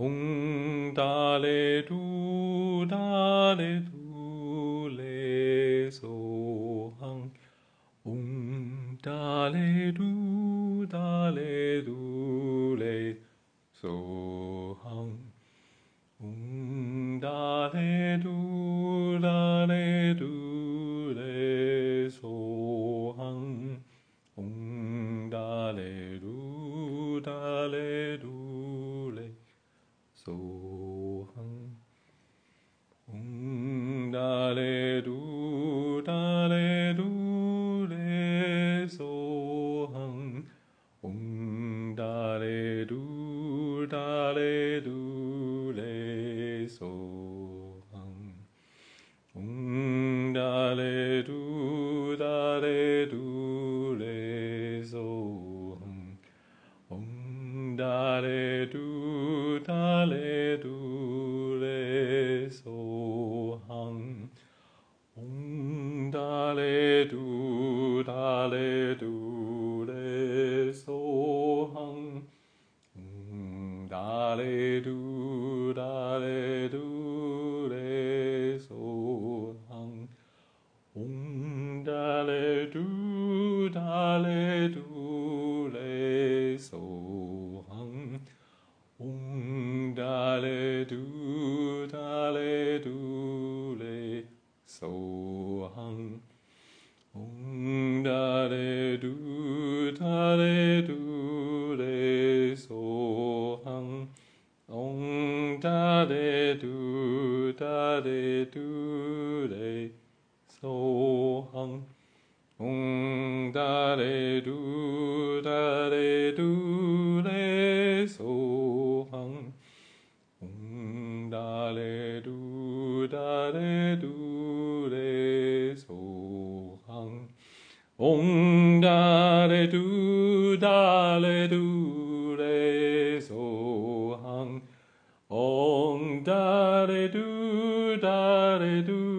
嗡达列嘟达列嘟列嗦昂，嗡达嘟达勒嘟勒嗦昂，嗡达嘟达勒嘟勒嗦昂，嗡达嘟达勒。So hang. Om dale du dale du le so hang. Om dale du dale du le so hang. Om dale du dale du le so hang. Om dale du dale du le so hang. Om du dale du le so hang. Om du dale du le so hang. Om dale du da de do da de do de so hung um da de do da de do de so hung um da de do da de do de so hung um da de do da de do da re do da re do.